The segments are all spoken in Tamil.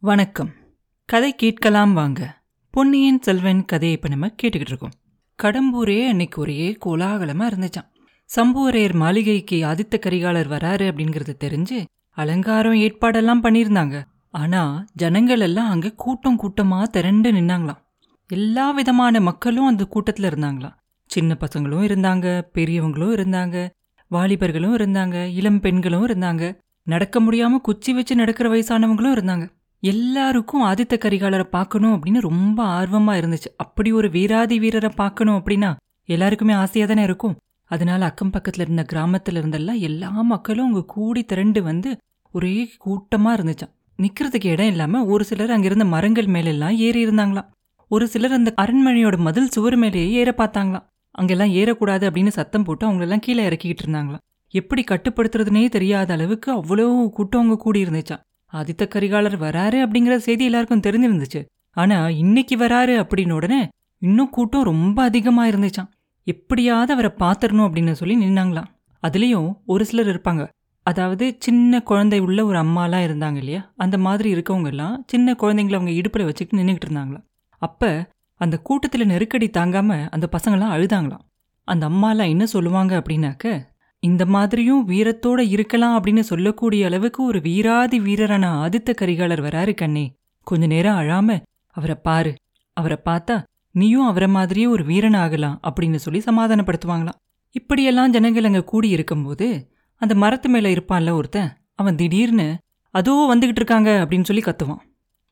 வணக்கம். கதை கேட்கலாம் வாங்க. பொன்னியின் செல்வன் கதையை இப்போ நம்ம கேட்டுக்கிட்டு இருக்கோம். கடம்பூரே அன்னைக்கு ஒரே கோலாகலமாக இருந்துச்சான் சம்புவரையர் மாளிகைக்கு ஆதித்த கரிகாலர் வராரு அப்படிங்கிறது தெரிஞ்சு அலங்காரம் ஏற்பாடெல்லாம் பண்ணியிருந்தாங்க. ஆனா ஜனங்கள் எல்லாம் அங்க கூட்டம் கூட்டமா திரண்டு நின்னாங்களாம். எல்லா விதமான மக்களும் அந்த கூட்டத்துல இருந்தாங்களாம். சின்ன பசங்களும் இருந்தாங்க பெரியவங்களும் இருந்தாங்க வாலிபர்களும் இருந்தாங்க இளம் பெண்களும் இருந்தாங்க. நடக்க முடியாம குச்சி வச்சு நடக்கிற வயசானவங்களும் இருந்தாங்க. எல்லாருக்கும் ஆதித்த கரிகாலரை பார்க்கணும் அப்படின்னு ரொம்ப ஆர்வமா இருந்துச்சு. அப்படி ஒரு வீராதி வீரரை பார்க்கணும் அப்படின்னா எல்லாருக்குமே ஆசையா தானே இருக்கும். அதனால அக்கம் பக்கத்துல இருந்த கிராமத்துல இருந்தெல்லாம் எல்லா மக்களும் அங்க கூடி திரண்டு வந்து ஒரே கூட்டமா இருந்துச்சான் நிக்கிறதுக்கு இடம் இல்லாம ஒரு சிலர் அங்க இருந்த மரங்கள் மேல எல்லாம் ஏறி இருந்தாங்களாம். ஒரு சிலர் அந்த அரண்மனையோட மதில் சுவர் மேலேயே ஏற பார்த்தாங்களாம். அங்கெல்லாம் ஏறக்கூடாது அப்படின்னு சத்தம் போட்டு அவங்களெல்லாம் கீழே இறக்கிக்கிட்டு இருந்தாங்களாம். எப்படி கட்டுப்படுத்துறதுனே தெரியாத அளவுக்கு அவ்வளோ கூட்டம் அங்க கூடி இருந்துச்சான் ஆதித்த கரிகாலர் வராரு அப்படிங்கிற செய்தி எல்லாருக்கும் தெரிஞ்சிருந்துச்சு. ஆனா இன்னைக்கு வராரு அப்படின்னு உடனே இன்னும் கூட்டம் ரொம்ப அதிகமா இருந்துச்சாம். எப்படியாவது அவரை பார்த்துடணும் அப்படின்னு சொல்லி நின்னாங்களாம். அதுலயும் ஒரு சிலர் இருப்பாங்க. அதாவது சின்ன குழந்தை உள்ள ஒரு அம்மாலாம் இருந்தாங்க இல்லையா? அந்த மாதிரி இருக்கவங்க எல்லாம் சின்ன குழந்தைங்கள அவங்க இடுப்புல வச்சுக்கிட்டு நின்றுக்கிட்டு இருந்தாங்களாம். அப்ப அந்த கூட்டத்துல நெருக்கடி தாங்காம அந்த பசங்களாம் அழுதாங்களாம். அந்த அம்மாலாம் என்ன சொல்லுவாங்க அப்படின்னாக்க இந்த மாதிரியும் வீரத்தோட இருக்கலாம் அப்படின்னு சொல்லக்கூடிய அளவுக்கு ஒரு வீராதி வீரரான ஆதித்த கரிகாலர் வராரு கண்ணே. கொஞ்ச நேரம் அழாம அவரை பாரு. அவரை பார்த்தா நீயும் அவரை மாதிரியே ஒரு வீரன் ஆகலாம் அப்படின்னு சொல்லி சமாதானப்படுத்துவாங்களாம். இப்படியெல்லாம் ஜனங்கள் அங்க கூடி இருக்கும்போது அந்த மரத்து மேல இருப்பான்ல ஒருத்தன் அவன் திடீர்னு அதோ வந்துகிட்டு இருக்காங்க அப்படின்னு சொல்லி கத்துவான்.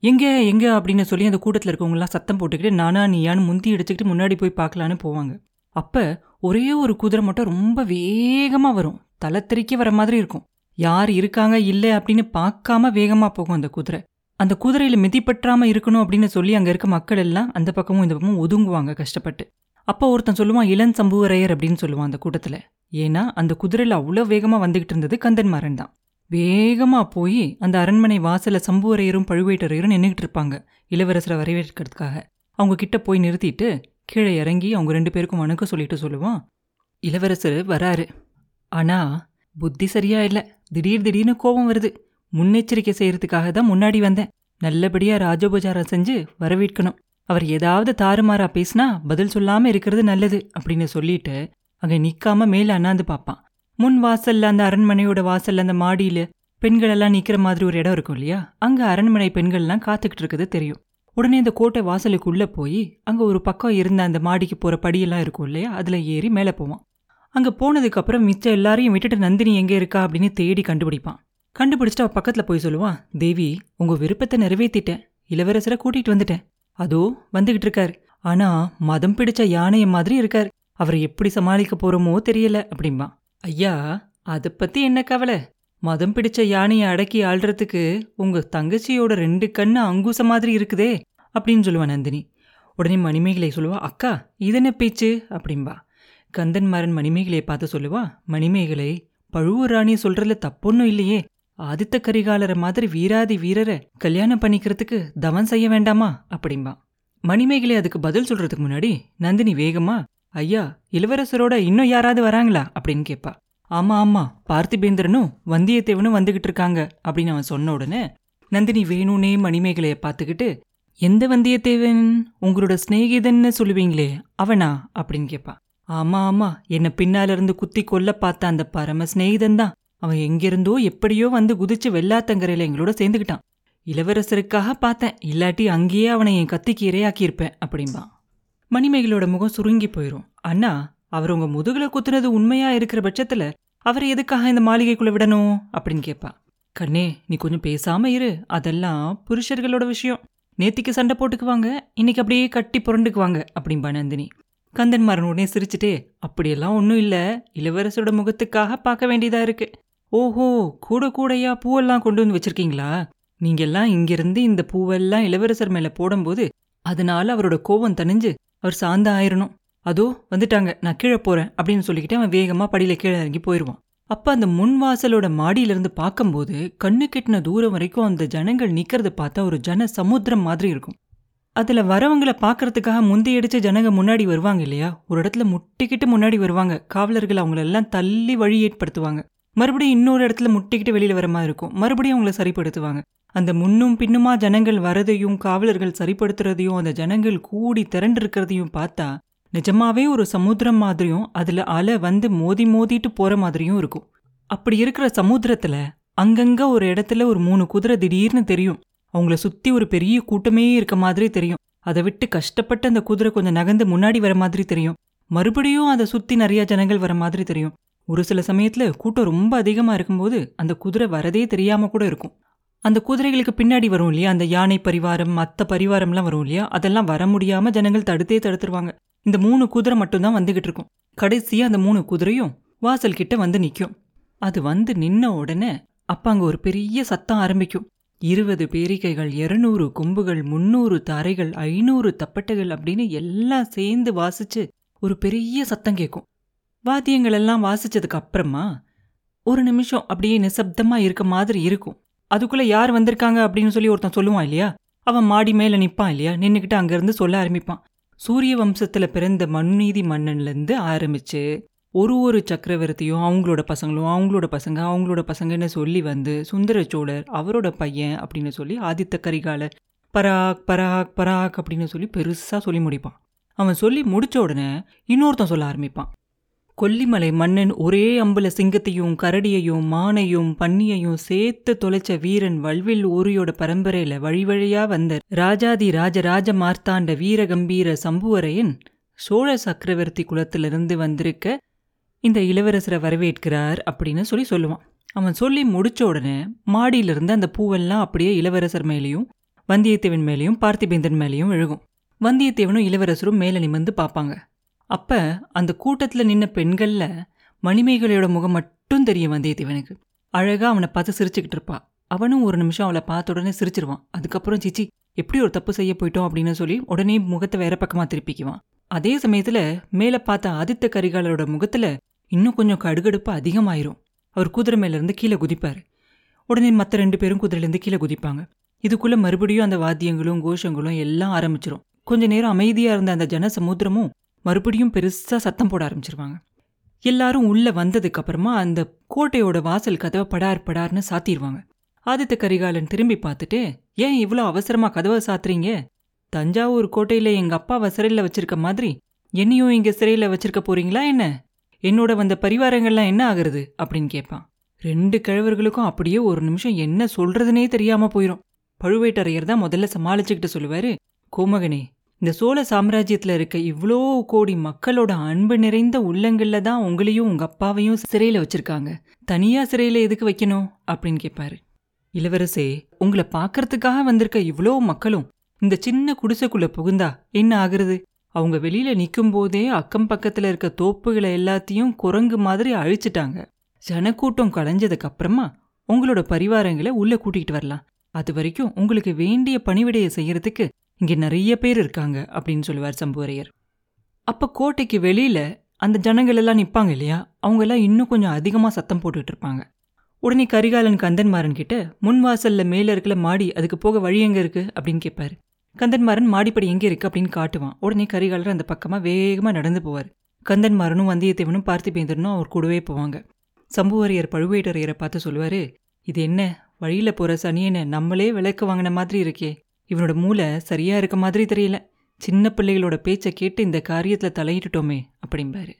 எங்க எங்க அப்படின்னு சொல்லி அந்த கூட்டத்தில் இருக்கவங்கலாம் சத்தம் போட்டுக்கிட்டு நானா நீயான்னு முந்தி அடிச்சுக்கிட்டு முன்னாடி போய் பார்க்கலான்னு போவாங்க. அப்ப ஒரே ஒரு குதிரை மட்டும் ரொம்ப வேகமா வரும். தலை தெறிக்க வர மாதிரி இருக்கும். யார் இருக்காங்க இல்லை அப்படின்னு பார்க்காம வேகமா போகும் அந்த குதிரை. அந்த குதிரையில் மிதிப்பற்றாமல் இருக்கணும் அப்படின்னு சொல்லி அங்க இருக்க மக்கள் எல்லாம் அந்த பக்கமும் இந்த பக்கமும் ஒதுங்குவாங்க கஷ்டப்பட்டு. அப்போ ஒருத்தன் சொல்லுவான் இளன் சம்புவரையர் அப்படின்னு சொல்லுவான் அந்த கூட்டத்துல. ஏன்னா அந்த குதிரையில அவ்வளோ வேகமாக வந்துகிட்டு இருந்தது கந்தன்மாறன் தான். வேகமா போய் அந்த அரண்மனை வாசலில் சம்புவரையரும் பழுவேட்டரையரும் நின்றுகிட்டு இருப்பாங்க இளவரசரை வரவேற்கிறதுக்காக. அவங்க கிட்ட போய் நிறுத்திட்டு கீழே இறங்கி அவங்க ரெண்டு பேருக்கும் வணக்கம் சொல்லிட்டு சொல்லுவான் இளவரசர் வராரு. ஆனா புத்தி சரியா இல்ல. திடீர் திடீர்னு கோபம் வருது. முன்னெச்சரிக்கை செய்யறதுக்காக தான் முன்னாடி வந்தேன். நல்லபடியா ராஜோபச்சாரம் செஞ்சு வரவேற்கணும். அவர் ஏதாவது தாறுமாறா பேசினா பதில் சொல்லாம இருக்கிறது நல்லது அப்படின்னு சொல்லிட்டு அங்க நிக்காம மேல அண்ணாந்து பார்ப்பான் முன் வாசல்ல அந்த அரண்மனையோட வாசல்ல அந்த மாடியில பெண்கள் எல்லாம் நிக்கிற மாதிரி ஒரு இடம் இருக்கும் இல்லையா? அங்க அரண்மனை பெண்கள்லாம் காத்துக்கிட்டு இருக்கிறது தெரியும். உடனே இந்த கோட்டை வாசலுக்குள்ள போய் அங்க ஒரு பக்கம் இருந்த அந்த மாடிக்கு போற படியெல்லாம் இருக்கும் இல்லையா அதுல ஏறி மேலே போவான். அங்க போனதுக்கு அப்புறம் மிச்சம் எல்லாரையும் விட்டுட்டு நந்தினி எங்க இருக்கா? அப்படின்னு தேடி கண்டுபிடிப்பான். கண்டுபிடிச்சிட்டு அவ பக்கத்துல போய் சொல்லுவான் தேவி உங்க விருப்பத்தை நிறைவேத்திட்டேன். இளவரசரை கூட்டிட்டு வந்துட்டேன். அதோ வந்துகிட்டு இருக்காரு. ஆனா மதம் பிடிச்ச யானையை மாதிரி இருக்கார். அவரை எப்படி சமாளிக்க போறோமோ தெரியல. அப்படிம்பா. ஐயா அதை பத்தி என்ன கவலை? மதம் பிடிச்ச யானையை அடக்கி ஆள்றதுக்கு உங்க தங்கச்சியோட ரெண்டு கண்ணு அங்கூச மாதிரி இருக்குதே அப்படின்னு சொல்லுவா நந்தினி. உடனே மணிமேகலை சொல்லுவா அக்கா இதென்ன பேச்சு? அப்படின்பா கந்தன்மாரன் மணிமேகலையை பார்த்து சொல்லுவா மணிமேகலை பழுவூர் ராணி சொல்றதுல தப்பொன்னும் இல்லையே. ஆதித்த கரிகாலரை மாதிரி வீராதி வீரரை கல்யாணம் பண்ணிக்கிறதுக்கு தவம் செய்ய வேண்டாமா? அப்படின்பா மணிமேகலை அதுக்கு பதில் சொல்றதுக்கு முன்னாடி நந்தினி வேகமா ஐயா இளவரசரோட இன்னும் யாராவது வராங்களா? அப்படின்னு கேட்பா ஆமா ஆமா பார்த்திபேந்திரனும் வந்தியத்தேவனும் வந்துகிட்டு இருக்காங்க அப்படின்னு அவன் சொன்ன உடனே நந்தினி வேணும்னே மணிமேகலைய பார்த்துக்கிட்டு எந்த வந்தியத்தேவன்? உங்களோட சிநேகிதன்னு சொல்லுவீங்களே அவனா? அப்படின்னு கேட்பான் ஆமா ஆமா என்ன பின்னால இருந்து குத்தி கொல்ல பார்த்த அந்த பரம சிநேகிதன் தான். அவன் எங்கிருந்தோ எப்படியோ வந்து குதிச்சு வெள்ளாத்தங்கரையில எங்களோட சேர்ந்துக்கிட்டான் இளவரசருக்காக பார்த்தேன் இல்லாட்டி அங்கேயே அவனை என் கத்திக்கு இரையாக்கியிருப்பேன் அப்படின்பா மணிமேகலோட முகம் சுருங்கி போயிரும். அண்ணா அவர் உங்க முதுகுல குத்துனது உண்மையா இருக்கிற பட்சத்துல அவரை எதுக்காக இந்த மாளிகைக்குள்ள விடணும்? அப்படின்னு கேட்பா கண்ணே நீ கொஞ்சம் பேசாம இரு. அதெல்லாம் புருஷர்களோட விஷயம். நேத்திக்கு சண்டை போட்டுக்குவாங்க இன்னைக்கு அப்படியே கட்டி புரண்டுக்குவாங்க அப்படின்பா நந்தினி. கந்தன்மாரன் உடனே சிரிச்சுட்டே அப்படியெல்லாம் ஒன்றும் இல்லை. இளவரசரோட முகத்துக்காக பார்க்க வேண்டியதா இருக்கு. ஓஹோ கூட கூடையா பூவெல்லாம் கொண்டு வந்து வச்சிருக்கீங்களா? நீங்கெல்லாம் இங்கிருந்து இந்த பூவெல்லாம் இளவரசர் மேல போடும்போது அதனால அவரோட கோபம் தணிஞ்சு அவர் சாந்த ஆயிரணும் அதோ வந்துட்டாங்க. நான் கீழே போறேன் அப்படின்னு சொல்லிக்கிட்டு அவன் வேகமா படியில கீழே இறங்கி போயிடுவான் அப்ப அந்த முன் வாசலோட மாடியில இருந்து பார்க்கும்போது கண்ணு கெட்டின தூரம் வரைக்கும் அந்த ஜனங்கள் நிக்கிறத பார்த்தா ஒரு ஜன சமுத்திரம் மாதிரி இருக்கும். அதுல வரவங்கள பாக்குறதுக்காக முந்தையடிச்ச ஜனங்க முன்னாடி வருவாங்க இல்லையா? ஒரு இடத்துல முட்டிக்கிட்டு முன்னாடி வருவாங்க. காவலர்கள் அவங்கள எல்லாம் தள்ளி வழி ஏற்படுத்துவாங்க. மறுபடியும் இன்னொரு இடத்துல முட்டிக்கிட்டு வெளியில வர மாதிரி இருக்கும். மறுபடியும் அவங்கள சரிப்படுத்துவாங்க. அந்த முன்னும் பின்னுமா ஜனங்கள் வரதையும் காவலர்கள் சரிப்படுத்துறதையும் அந்த ஜனங்கள் கூடி திரண்டிருக்கிறதையும் பார்த்தா நிஜமாவே ஒரு சமுத்திரம் மாதிரியும் அதுல அலை வந்து மோதி மோதிட்டு போற மாதிரியும் இருக்கும். அப்படி இருக்கிற சமுத்திரத்துல அங்கங்க ஒரு இடத்துல ஒரு மூணு குதிரை திடீர்னு தெரியும். அவங்கள சுத்தி ஒரு பெரிய கூட்டமே இருக்க மாதிரி தெரியும். அதை விட்டு கஷ்டப்பட்டு அந்த குதிரை கொஞ்சம் நகர்ந்து முன்னாடி வர மாதிரி தெரியும். மறுபடியும் அதை சுத்தி நிறைய ஜனங்கள் வர மாதிரி தெரியும். ஒரு சில சமயத்துல கூட்டம் ரொம்ப அதிகமா இருக்கும்போது அந்த குதிரை வரதே தெரியாம கூட இருக்கும். அந்த குதிரைகளுக்கு பின்னாடி வரும் இல்லையா? அந்த யானை பரிவாரம் மற்ற பரிவாரம்லாம் வரும் இல்லையா? அதெல்லாம் வர முடியாம ஜனங்கள் தடுத்தே தடுத்துருவாங்க. இந்த மூணு குதிரை மட்டும்தான் வந்துகிட்டு இருக்கும். கடைசியா அந்த மூணு குதிரையும் வாசல் கிட்ட வந்து நிற்கும் அது வந்து நின்ன உடனே அப்ப அங்க ஒரு பெரிய சத்தம் ஆரம்பிக்கும். இருபது பேரிக்கைகள் இருநூறு கொம்புகள் முன்னூறு தரைகள் ஐநூறு தப்பட்டைகள் அப்படின்னு எல்லாம் சேர்ந்து வாசிச்சு ஒரு பெரிய சத்தம் கேட்கும் வாத்தியங்கள் எல்லாம் வாசிச்சதுக்கு அப்புறமா ஒரு நிமிஷம் அப்படியே நிசப்தமா இருக்க மாதிரி இருக்கும். அதுக்குள்ள யார் வந்திருக்காங்க அப்படின்னு சொல்லி ஒருத்தன் சொல்லுவான் இல்லையா? அவன் மாடி மேல நிப்பான் இல்லையா? நின்றுக்கிட்டு அங்கேருந்து சொல்ல ஆரம்பிப்பான். சூரிய வம்சத்தில் பிறந்த மண்நீதி மன்னன்லேருந்து ஆரம்பித்து ஒரு ஒரு சக்கரவர்த்தியும் அவங்களோட பசங்களும் அவங்களோட பசங்க அவங்களோட பசங்கன்னு சொல்லி வந்து சுந்தர சோழர் அவரோட பையன் அப்படின்னு சொல்லி ஆதித்த கரிகாலர் பராக் பராக் பராக் அப்படின்னு சொல்லி பெருசாக சொல்லி முடிப்பான். அவன் சொல்லி முடித்த உடனே இன்னொருத்தன் சொல்ல ஆரம்பிப்பான். கொல்லிமலை மன்னன் ஒரே அம்புல சிங்கத்தையும் கரடியையும் மானையும் பன்னியையும் சேர்த்து தொலைச்ச வீரன் வல்வில் ஊரியோட பரம்பரையில வழிவழியா வந்த ராஜாதி ராஜராஜ மார்த்தாண்ட வீரகம்பீர சம்புவரையன் சோழ சக்கரவர்த்தி குலத்திலிருந்து வந்திருக்க இந்த இளவரசரை வரவேற்கிறார் அப்படின்னு சொல்லி சொல்லுவான். அவன் சொல்லி முடிச்ச உடனே மாடியிலிருந்து அந்த பூவெல்லாம் அப்படியே இளவரசர் மேலேயும் வந்தியத்தேவன் மேலேயும் பார்த்திபேந்தன் மேலேயும் விழுகும். வந்தியத்தேவனும் இளவரசரும் மேலே நிமிர்ந்து பார்ப்பாங்க. அப்ப அந்த கூட்டத்துல நின்ன பெண்கள்ல மணிமேகலையோட முகம் மட்டும் தெரியும் வந்தியத்தேவனுக்கு அழகா அவனை பார்த்து சிரிச்சுக்கிட்டு இருப்பா. அவனும் ஒரு நிமிஷம் அவளை பார்த்த உடனே சிரிச்சிருவான். அதுக்கப்புறம் சிச்சி எப்படி ஒரு தப்பு செய்ய போயிட்டோம்? அப்படின்னு சொல்லி உடனே முகத்தை வேற பக்கமா திருப்பிக்குவான். அதே சமயத்துல மேல பார்த்த ஆதித்த கரிகாலரோட முகத்துல இன்னும் கொஞ்சம் கடுகடுப்பு அதிகமாயிரும். அவர் குதிரை மேல இருந்து கீழே குதிப்பாரு. உடனே மற்ற ரெண்டு பேரும் குதிரையிலேருந்து கீழே குதிப்பாங்க. இதுக்குள்ள மறுபடியும் அந்த வாத்தியங்களும் கோஷங்களும் எல்லாம் ஆரம்பிச்சிரும். கொஞ்ச நேரம் அமைதியா இருந்த அந்த ஜன சமுத்திரமும் மறுபடியும் பெருசா சத்தம் போட ஆரம்பிச்சிருவாங்க. எல்லாரும் உள்ள வந்ததுக்கப்புறமா அந்த கோட்டையோட வாசல் கதவை படார் படார்னு சாத்திடுவாங்க ஆதித்த கரிகாலன் திரும்பி பார்த்துட்டு ஏன் இவ்வளோ அவசரமா கதவை சாத்துறீங்க? தஞ்சாவூர் கோட்டையில எங்க அப்பாவை சிறையில் வச்சிருக்க மாதிரி என்னையும் இங்க சிறையில் வச்சிருக்க போறீங்களா என்ன? என்னோட வந்த பரிவாரங்கள்லாம் என்ன ஆகுறது? அப்படின்னு கேட்பான். ரெண்டு கிழவர்களுக்கும் அப்படியே ஒரு நிமிஷம் என்ன சொல்றதுனே தெரியாம போயிடும் பழுவேட்டரையர் தான் முதல்ல சமாளிச்சுக்கிட்டு சொல்லுவாரு கோமகனே இந்த சோழ சாம்ராஜ்யத்துல இருக்க இவ்வளோ கோடி மக்களோட அன்பு நிறைந்த உள்ளங்கள்ல தான் உங்களையும் உங்க அப்பாவையும் சிறையில வச்சிருக்காங்க. தனியா சிறையில எதுக்கு வைக்கணும்? அப்படின்னு கேட்பாரு இளவரசே உங்களை பார்க்கறதுக்காக வந்திருக்க இவ்வளோ மக்களும் இந்த சின்ன குடிசைக்குள்ள புகுந்தா என்ன ஆகுறது? அவங்க வெளியில நிற்கும் போதே அக்கம் பக்கத்துல இருக்க தோப்புகளை எல்லாத்தையும் குரங்கு மாதிரி அழிச்சிட்டாங்க. ஜனக்கூட்டம் களைஞ்சதுக்கு அப்புறமா உங்களோட பரிவாரங்களை உள்ள கூட்டிகிட்டு வரலாம். அது வரைக்கும் உங்களுக்கு வேண்டிய பணிவிடையை செய்யறதுக்கு இங்க நிறைய பேர் இருக்காங்க அப்படின்னு சொல்லுவார் சம்புவரையர். அப்ப கோட்டைக்கு வெளியில அந்த ஜனங்கள் எல்லாம் நிப்பாங்க இல்லையா? அவங்க எல்லாம் இன்னும் கொஞ்சம் அதிகமா சத்தம் போட்டுட்டு இருப்பாங்க. உடனே கரிகாலன் கந்தன்மாரன் கிட்ட முன் வாசல்ல மேல இருக்கல மாடி அதுக்கு போக வழி எங்க இருக்கு? அப்படின்னு கேட்பார் கந்தன்மாறன் மாடிப்படி எங்க இருக்கு? அப்படின்னு காட்டுவான். உடனே கரிகாலர் அந்த பக்கமா வேகமா நடந்து போவார். கந்தன்மாறனும் வந்தியத்தேவனும் பார்த்திபேந்திரனும் அவர் கூடவே போவாங்க. சம்புவரையர் பழுவேட்டரையரை பார்த்து சொல்லுவாரு இது என்ன? வழியில போற சனியனை நம்மளே விளக்கு வாங்கின மாதிரி இருக்கே. இவனோட மூளை சரியா இருக்க மாதிரி தெரியல. சின்ன பிள்ளைகளோட பேச்சை கேட்டு இந்த காரியத்துல தலையிட்டுட்டோமே அப்படிம்பாரு.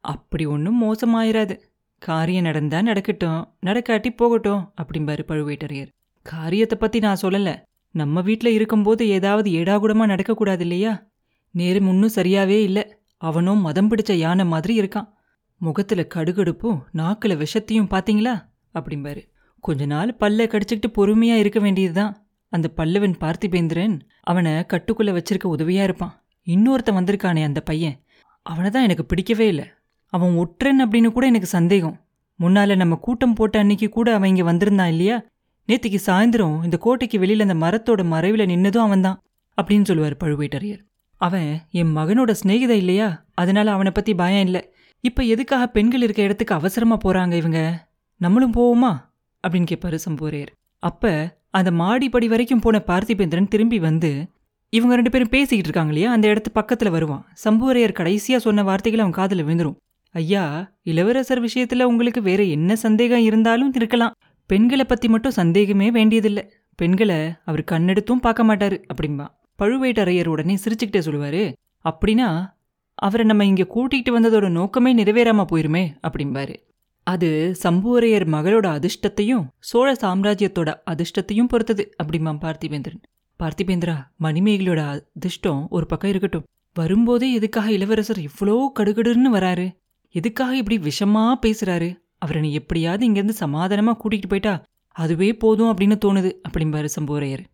அப்படி ஒன்றும் மோசமாயிராது. காரியம் நடந்தா நடக்கட்டும் நடக்காட்டி போகட்டும் அப்படிம்பாரு பழுவேட்டரையர். காரியத்தை பத்தி நான் சொல்லல. நம்ம வீட்ல இருக்கும்போது ஏதாவது ஏடாகுடமா நடக்கக்கூடாது இல்லையா? நேரம் இன்னும் சரியாவே இல்ல. அவனும் மதம் பிடிச்ச யானை மாதிரி இருக்கான். முகத்துல கடுகடுப்பும் நாக்குல விஷத்தையும் பாத்தீங்களா? அப்படிம்பாரு. கொஞ்ச நாள் பல்ல கடிச்சுக்கிட்டு பொறுமையா இருக்க வேண்டியது தான் அந்த பல்லவன் பார்த்திபேந்திரன் அவனை கட்டுக்குள்ள வச்சிருக்க உதவியா இருப்பான். இன்னொருத்தன் வந்திருக்கானே அந்த பையன். அவனை தான் எனக்கு பிடிக்கவே இல்லை. அவன் ஒற்றன் அப்படின்னு கூட எனக்கு சந்தேகம். முன்னால நம்ம கூட்டம் போட்ட அன்னைக்கு கூட அவன் இங்க வந்திருந்தான் இல்லையா? நேத்திக்கு சாயந்தரம் இந்த கோட்டைக்கு வெளியில அந்த மரத்தோட மறைவில் நின்னதும் அவன்தான் அப்படின்னு சொல்லுவார் பழுவேட்டரையர். அவன் என் மகனோட சிநேகித இல்லையா? அதனால அவனை பத்தி பயம் இல்லை. இப்ப எதுக்காக பெண்கள் இருக்க இடத்துக்கு அவசரமா போறாங்க இவங்க? நம்மளும் போவோமா? அப்படின்னு கேட்பாரு சம்புவரையர். அப்ப அந்த மாடிப்படி வரைக்கும் போன பார்த்திபேந்திரன் திரும்பி வந்து இவங்க ரெண்டு பேரும் பேசிக்கிட்டு இருக்காங்க இல்லையா? அந்த இடத்து பக்கத்துல வருவான். சம்புவரையர் கடைசியா சொன்ன வார்த்தைகள் அவன் காதுல விழுந்துரும். ஐயா இளவரசர் விஷயத்துல உங்களுக்கு வேற என்ன சந்தேகம் இருந்தாலும் இருக்கலாம். பெண்களை பத்தி மட்டும் சந்தேகமே வேண்டியதில்லை. பெண்களை அவர் கண்ணெடுத்தும் பார்க்க மாட்டாரு அப்படிம்பா. பழுவேட்டரையர் உடனே சிரிச்சுக்கிட்டே சொல்லுவாரு அப்படின்னா அவரை நம்ம இங்க கூட்டிகிட்டு வந்ததோட நோக்கமே நிறைவேறாமல் போயிருமே அப்படிம்பாரு. அது சம்புவரையர் மகளோட அதிர்ஷ்டத்தையும் சோழ சாம்ராஜ்யத்தோட அதிர்ஷ்டத்தையும் பொறுத்தது அப்படிம்பா பார்த்திபேந்திரன். பார்த்திபேந்திரா மணிமேகலோட அதிர்ஷ்டம் ஒரு பக்கம் இருக்கட்டும். வரும்போதே எதுக்காக இளவரசர் இவ்வளோ கடுகடுன்னு வராரு? எதுக்காக இப்படி விஷமா பேசுறாரு? அவரை நீ எப்படியாவது இங்கேருந்து சமாதானமா கூட்டிகிட்டு போயிட்டா அதுவே போதும் அப்படின்னு தோணுது அப்படிம்பாரு சம்புவரையர்.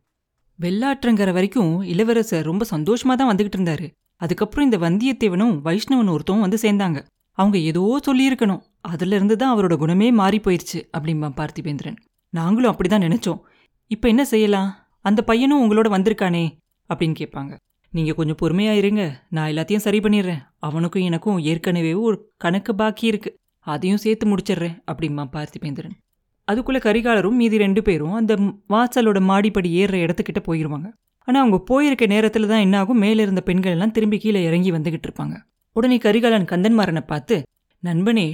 வெள்ளாற்றங்கிற வரைக்கும் இளவரசர் ரொம்ப சந்தோஷமா தான் வந்துகிட்டு இருந்தாரு. அதுக்கப்புறம் இந்த வந்தியத்தேவனும் வைஷ்ணவன் ஒருத்தவும் வந்து சேர்ந்தாங்க. அவங்க ஏதோ சொல்லியிருக்கணும். அதுல இருந்து தான் அவரோட குணமே மாறி போயிருச்சு அப்படிம்பா பார்த்திபேந்திரன். நாங்களும் அப்படிதான் நினச்சோம். இப்போ என்ன செய்யலாம்? அந்த பையனும் உங்களோட வந்திருக்கானே அப்படின்னு கேட்பாங்க. நீங்கள் கொஞ்சம் பொறுமையாக இருங்க நான் எல்லாத்தையும் சரி பண்ணிடுறேன். அவனுக்கும் எனக்கும் ஏற்கனவே ஒரு கணக்கு பாக்கி இருக்கு. அதையும் சேர்த்து முடிச்சிடுறேன் அப்படிம்பா பார்த்திபேந்திரன். அதுக்குள்ள கரிகாலரும் மீதி ரெண்டு பேரும் அந்த வாசலோட மாடிப்படி ஏறுற இடத்துக்கிட்ட போயிருவாங்க. ஆனால் அவங்க போயிருக்க நேரத்தில் தான் என்ன ஆகும் இருந்த பெண்கள் எல்லாம் திரும்பி கீழே இறங்கி வந்துகிட்டு இருப்பாங்க. உடனே கரிகாலன் கந்தன்மாரனை பார்த்து நண்பனே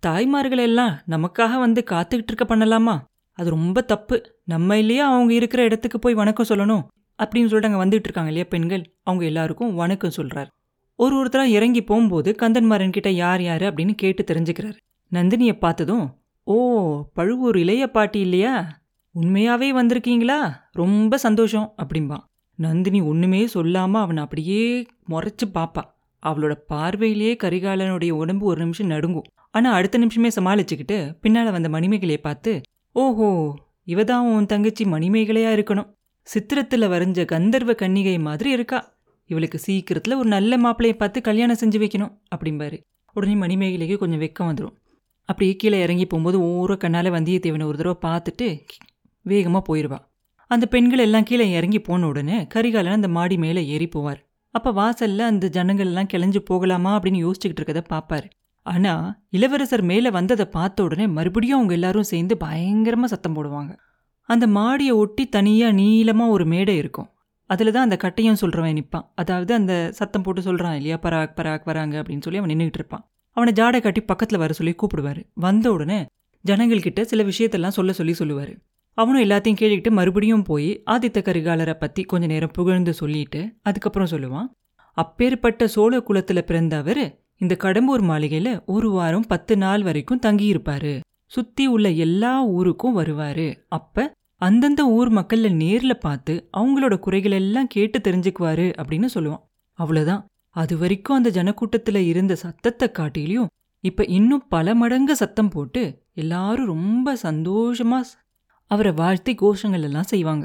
தாய்மார்கள் எல்லாம் நமக்காக வந்து காத்துக்கிட்டு இருக்க பண்ணலாமா? அது ரொம்ப தப்பு. நம்ம இல்லையா அவங்க இருக்கிற இடத்துக்கு போய் வணக்கம் சொல்லணும்? அப்படின்னு சொல்லிட்டு அங்கே வந்துட்டு இருக்காங்க இல்லையா பெண்கள்? அவங்க எல்லாருக்கும் வணக்கம் சொல்கிறார் ஒரு ஒருத்தரா இறங்கி போகும்போது கந்தன்மாரன் கிட்ட யார் யாரு அப்படின்னு கேட்டு தெரிஞ்சுக்கிறாரு. நந்தினியை பார்த்ததும் ஓ பழுவூர் இளைய பாட்டி இல்லையா? உண்மையாவே வந்திருக்கீங்களா? ரொம்ப சந்தோஷம் அப்படிம்பா. நந்தினி ஒண்ணுமே சொல்லாம அவனை அப்படியே முறைச்சி பாப்பா. அவளோட பார்வையிலேயே கரிகாலனுடைய உடம்பு ஒரு நிமிஷம் நடுங்கும். ஆனால் அடுத்த நிமிஷமே சமாளிச்சுக்கிட்டு பின்னால் வந்த மணிமேகலையை பார்த்து ஓஹோ இவதான் உன் தங்கச்சி மணிமேகலையாக இருக்கணும். சித்திரத்தில் வரைஞ்ச கந்தர்வ கன்னிகை மாதிரி இருக்கா. இவளுக்கு சீக்கிரத்தில் ஒரு நல்ல மாப்பிளையை பார்த்து கல்யாணம் செஞ்சு வைக்கணும் அப்படிம்பாரு. உடனே மணிமேகலைக்கு கொஞ்சம் வெக்கம் வந்துடும் அப்படியே கீழே இறங்கி போகும்போது ஓர கண்ணால் வந்தியத்தேவனை ஒரு தடவை பார்த்துட்டு வேகமாக போயிடுவா அந்த பெண்கள் எல்லாம் கீழே இறங்கி போன உடனே கரிகாலன் அந்த மாடி மேலே ஏறி போவார். அப்போ வாசல்ல அந்த ஜனங்கள் எல்லாம் கிளஞ்சு போகலாமா அப்படின்னு யோசிச்சுக்கிட்டு இருக்கதை பார்ப்பாரு ஆனா இளவரசர் மேலே வந்ததை பார்த்த உடனே மறுபடியும் அவங்க எல்லாரும் சேர்ந்து பயங்கரமா சத்தம் போடுவாங்க. அந்த மாடியை ஒட்டி தனியா நீளமா ஒரு மேடை இருக்கும். அதில் தான் அந்த கட்டையும் சொல்கிறவன் நிற்பான் அதாவது அந்த சத்தம் போட்டு சொல்கிறான் இல்லையா பராக் பராக் வராங்க அப்படின்னு சொல்லி அவன் நின்றுக்கிட்டு இருப்பான். அவனை ஜாடை கட்டி பக்கத்தில் வர சொல்லி கூப்பிடுவாரு. வந்த உடனே ஜனங்கள்கிட்ட சில விஷயத்தெல்லாம் சொல்ல சொல்லி சொல்லுவார். அவனும் எல்லாத்தையும் கேட்டுக்கிட்டு மறுபடியும் போய் ஆதித்த கரிகாலரை பற்றி கொஞ்ச நேரம் புகழ்ந்து சொல்லிட்டு அதுக்கப்புறம் சொல்லுவான் அப்பேற்பட்ட சோழ குலத்தில் பிறந்த அவர் இந்த கடம்பூர் மாளிகையில் ஒரு வாரம் பத்து நாள் வரைக்கும் தங்கியிருப்பாரு. சுத்தி உள்ள எல்லா ஊருக்கும் வருவாரு. அப்ப அந்தந்த ஊர் மக்கள்ல நேர்ல பார்த்து அவங்களோட குறைகள் எல்லாம் கேட்டு தெரிஞ்சுக்குவாரு அப்படின்னு சொல்லுவான். அவ்வளவுதான். அது வரைக்கும் அந்த ஜனக்கூட்டத்துல இருந்த சத்தத்தை காட்டிலையும் இப்ப இன்னும் பல மடங்கு சத்தம் போட்டு எல்லாரும் ரொம்ப சந்தோஷமா அவரை வாழ்த்தி கோஷங்கள் எல்லாம் செய்வாங்க.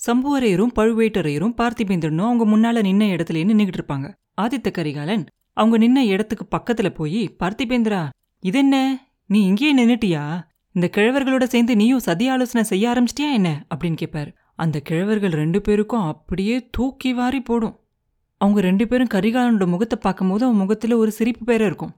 சம்புவரையரும் பழுவேட்டரையரும் பார்த்திபேந்திரனும் அவங்க முன்னால நின்ன இடத்துல நின்னுகிட்டு இருப்பாங்க. ஆதித்த கரிகாலன் அவங்க நின்ன இடத்துக்கு பக்கத்துல போய் பார்த்திபேந்திரா இதென்ன? நீ இங்கேயே நின்னுட்டியா? இந்த கிழவர்களோட சேர்ந்து நீயும் சதி ஆலோசனை செய்ய ஆரம்பிச்சிட்டியா என்ன? அப்படின்னு கேட்பாரு அந்த கிழவர்கள் ரெண்டு பேருக்கும் அப்படியே தூக்கி வாரி போடும். அவங்க ரெண்டு பேரும் கரிகாலனோட முகத்தை பார்க்கும்போது அவன் முகத்துல ஒரு சிரிப்பு பேர இருக்கும்.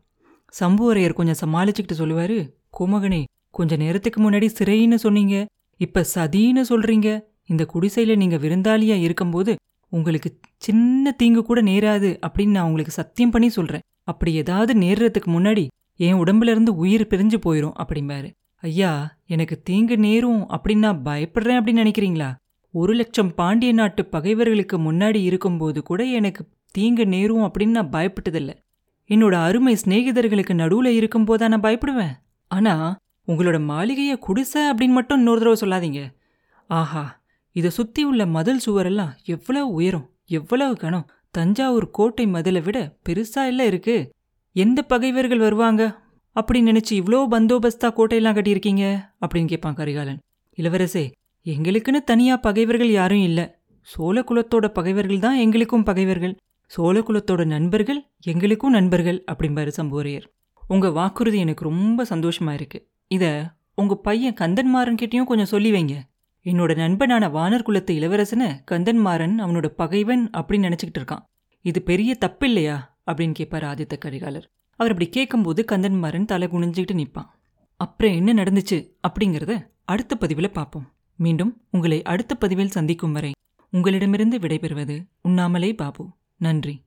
சம்புவரையர் கொஞ்சம் சமாளிச்சுக்கிட்டு சொல்லுவாரு கோமகனே கொஞ்ச நேரத்துக்கு முன்னாடி சிறைன்னு சொன்னீங்க. இப்ப சதின்னு சொல்றீங்க. இந்த குடிசையில நீங்க விருந்தாளியா இருக்கும்போது உங்களுக்கு சின்ன தீங்கு கூட நேராது அப்படின்னு நான் உங்களுக்கு சத்தியம் பண்ணி சொல்றேன். அப்படி ஏதாவது நேர்றதுக்கு முன்னாடி என் உடம்புல இருந்து உயிர் பிரிஞ்சு போயிரும் அப்படிம்பாரு. ஐயா எனக்கு தீங்கு நேரும் அப்படின்னு நான் பயப்படுறேன் அப்படின்னு நினைக்கிறீங்களா? ஒரு லட்சம் பாண்டிய நாட்டு பகைவர்களுக்கு முன்னாடி இருக்கும்போது கூட எனக்கு தீங்கு நேரும் அப்படின்னு நான் பயப்பட்டதில்லை. என்னோட அருமை சிநேகிதர்களுக்கு நடுவுல இருக்கும்போதா நான் பயப்படுவேன். ஆனா உங்களோட மாளிகையை குடிசை அப்படின்னு மட்டும் இன்னொரு தடவை சொல்லாதீங்க. ஆஹா இதை சுத்தி உள்ள மதில் சுவரெல்லாம் எவ்வளவு உயரம் எவ்வளவு கனம் தஞ்சாவூர் கோட்டை மதிலை விட பெருசா இல்லை இருக்கு. எந்த பகைவர்கள் வருவாங்க? அப்படின்னு நினைச்சு இவ்வளோ பந்தோபஸ்தா கோட்டையெல்லாம் கட்டியிருக்கீங்க? அப்படின்னு கேட்பான் கரிகாலன். இளவரசே எங்களுக்குன்னு தனியா பகைவர்கள் யாரும் இல்ல. சோழ குலத்தோட பகைவர்கள் தான் எங்களுக்கும் பகைவர்கள். சோழ குலத்தோட நண்பர்கள் எங்களுக்கும் நண்பர்கள் அப்படிம்பாரு சம்போரையர் உங்க வாக்குறுதி எனக்கு ரொம்ப சந்தோஷமா இருக்கு. இத உங்க பையன் கந்தன்மாறன் கிட்டயும் கொஞ்சம் சொல்லி வைங்க. என்னோட நண்பனான வானர் குலத்து இளவரசனை கந்தன்மாறன் அவனோட பகைவன் அப்படின்னு நினச்சிக்கிட்டு இருக்கான். இது பெரிய தப்பு இல்லையா அப்படின்னு கேட்பார் ஆதித்த கரிகாலர். அவர் அப்படி கேட்கும்போது கந்தன்மாறன் தலை குனிஞ்சிக்கிட்டு நிற்பான். அப்புறம் என்ன நடந்துச்சு அப்படிங்கிறத அடுத்த பதிவில் பார்ப்போம். மீண்டும் உங்களை அடுத்த பதிவில் சந்திக்கும் வரை உங்களிடமிருந்து விடைபெறுவது உண்ணாமலே பாபு. நன்றி.